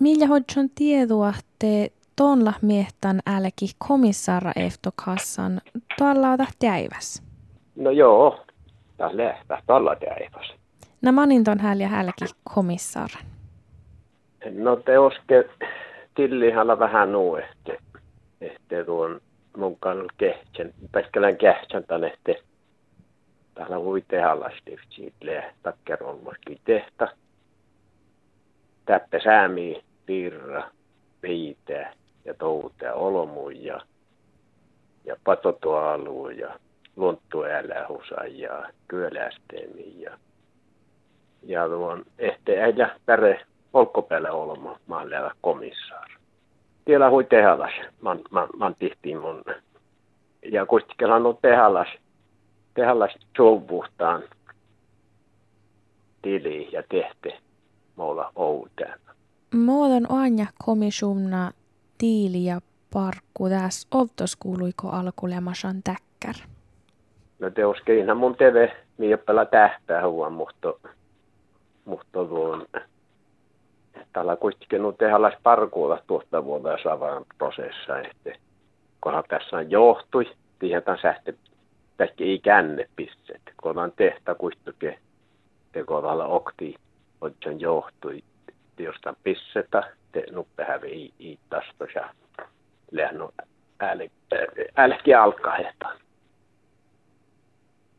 Millä hodjon tiedua te tonla miehtan älki komissaara eftokassan tuolla tähtäiväs? No joo, taas lähtää täiväs. No manin ton häl ja hälki komissaaran. No te oske tillihalla vähän nuu, että, että tuon mun kannalta kehtsän, päskälän kehtsän tänne, että täällä voi tehdä lastiftsiit takkerolmaskin tehtä. Täppä säämi, piirra, viitä ja touta ja olomu ja, ja patotoalu ja luonttuelähusa ja ja, tuon ehte äijä päre olkkopäällä olema maalle komissaari. Tiellä hui tehalas, man, man, man tihtiin mun. Ja kustikella on tehalas, tehalas souvuhtaan tili ja tehte mulla outeen. Muodon anja komissumna tiili ja parkku. Tässä ovtos kuuluiko alkulemasan täkkär? No te oskeinhan mun teve, miippela tähtää huon, mutta, mutta tuon tällä kuitenkin nu tehdä parkuulla tuosta vuotta saavaan prosessa, että kunhan tässä on johtui, tiedetään tästä ei känne pisset, kun on tehtä kuitenkin, te kohdalla okti, on johtui, jostain pissetä, te nuppe hävi i tasto ja lähno älki alkaa hehtaan.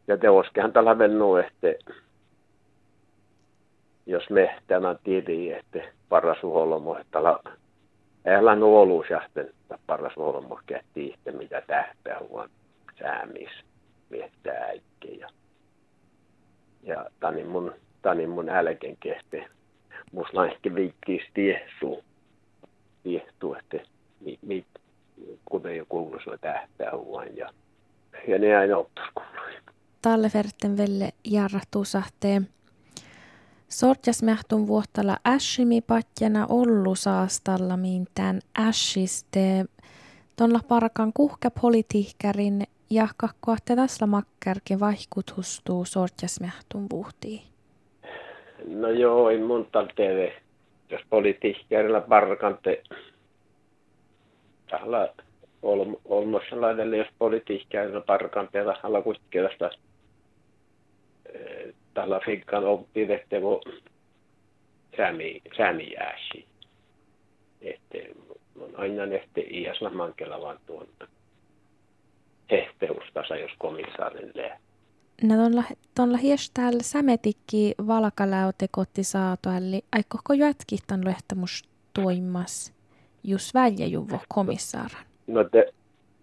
Ja te oskehan tällä vennu, että jos me tämän tiedin, että paras uholmo, että älä nuolu sähten, että paras uholmo kähti että mitä tähtää huon säämis, miettää äikki. Ja, ja tani mun, tani mun älken kehti. Musta ehkä viikkiis tiehtuu, tiehtuu, että mi, mi, kuten jo kuuluisa tähtää huon ja, ja ne aina ottaa kuului. Talle Verten velle jarrahtuu sahteen Sortjasmähtun vuottala äshimi patjana ollu saastalla mintään äshiste tonla parakan kuhkä politiikkärin ja kakkoatte tasla makkerkin vaihkutustuu sortjasmähtun vuhtiin. No joo, ei mun TV, jos politiikkerilla parkante tällä olmossa laidelle, jos politiikkerilla parkante tällä kuitenkin tästä tällä fikkan oppi vehtevo säämi, säämiääsi. Että on aina nehte iäsla mankella vaan tuon hehteustasa, jos komissaarin lää. No tuolla, tuolla hiestäällä sämetikki valkaläote kotti saatu, eli aikoko jätkihtan lehtämus toimas just väljäjuvo komissaaran? No te,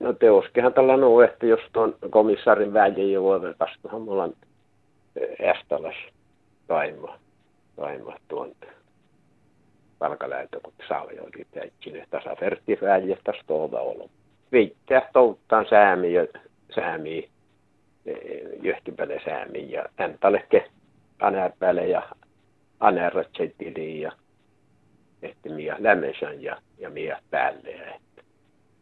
no te oskehan tällä nuu, että jos tuon komissaarin väljäjuvo, vastahan mulla on Ästalas Taima, Taima tuon palkaläytö, kun saljo oli täytkin, tasafertti väljestä stolta ollut. Viittää touttaan säämi ja säämi, e, jöhkipäle säämi ja äntalekke anärpäle ja anärratsetili ja että mie lämmensän ja, ja mie päälle.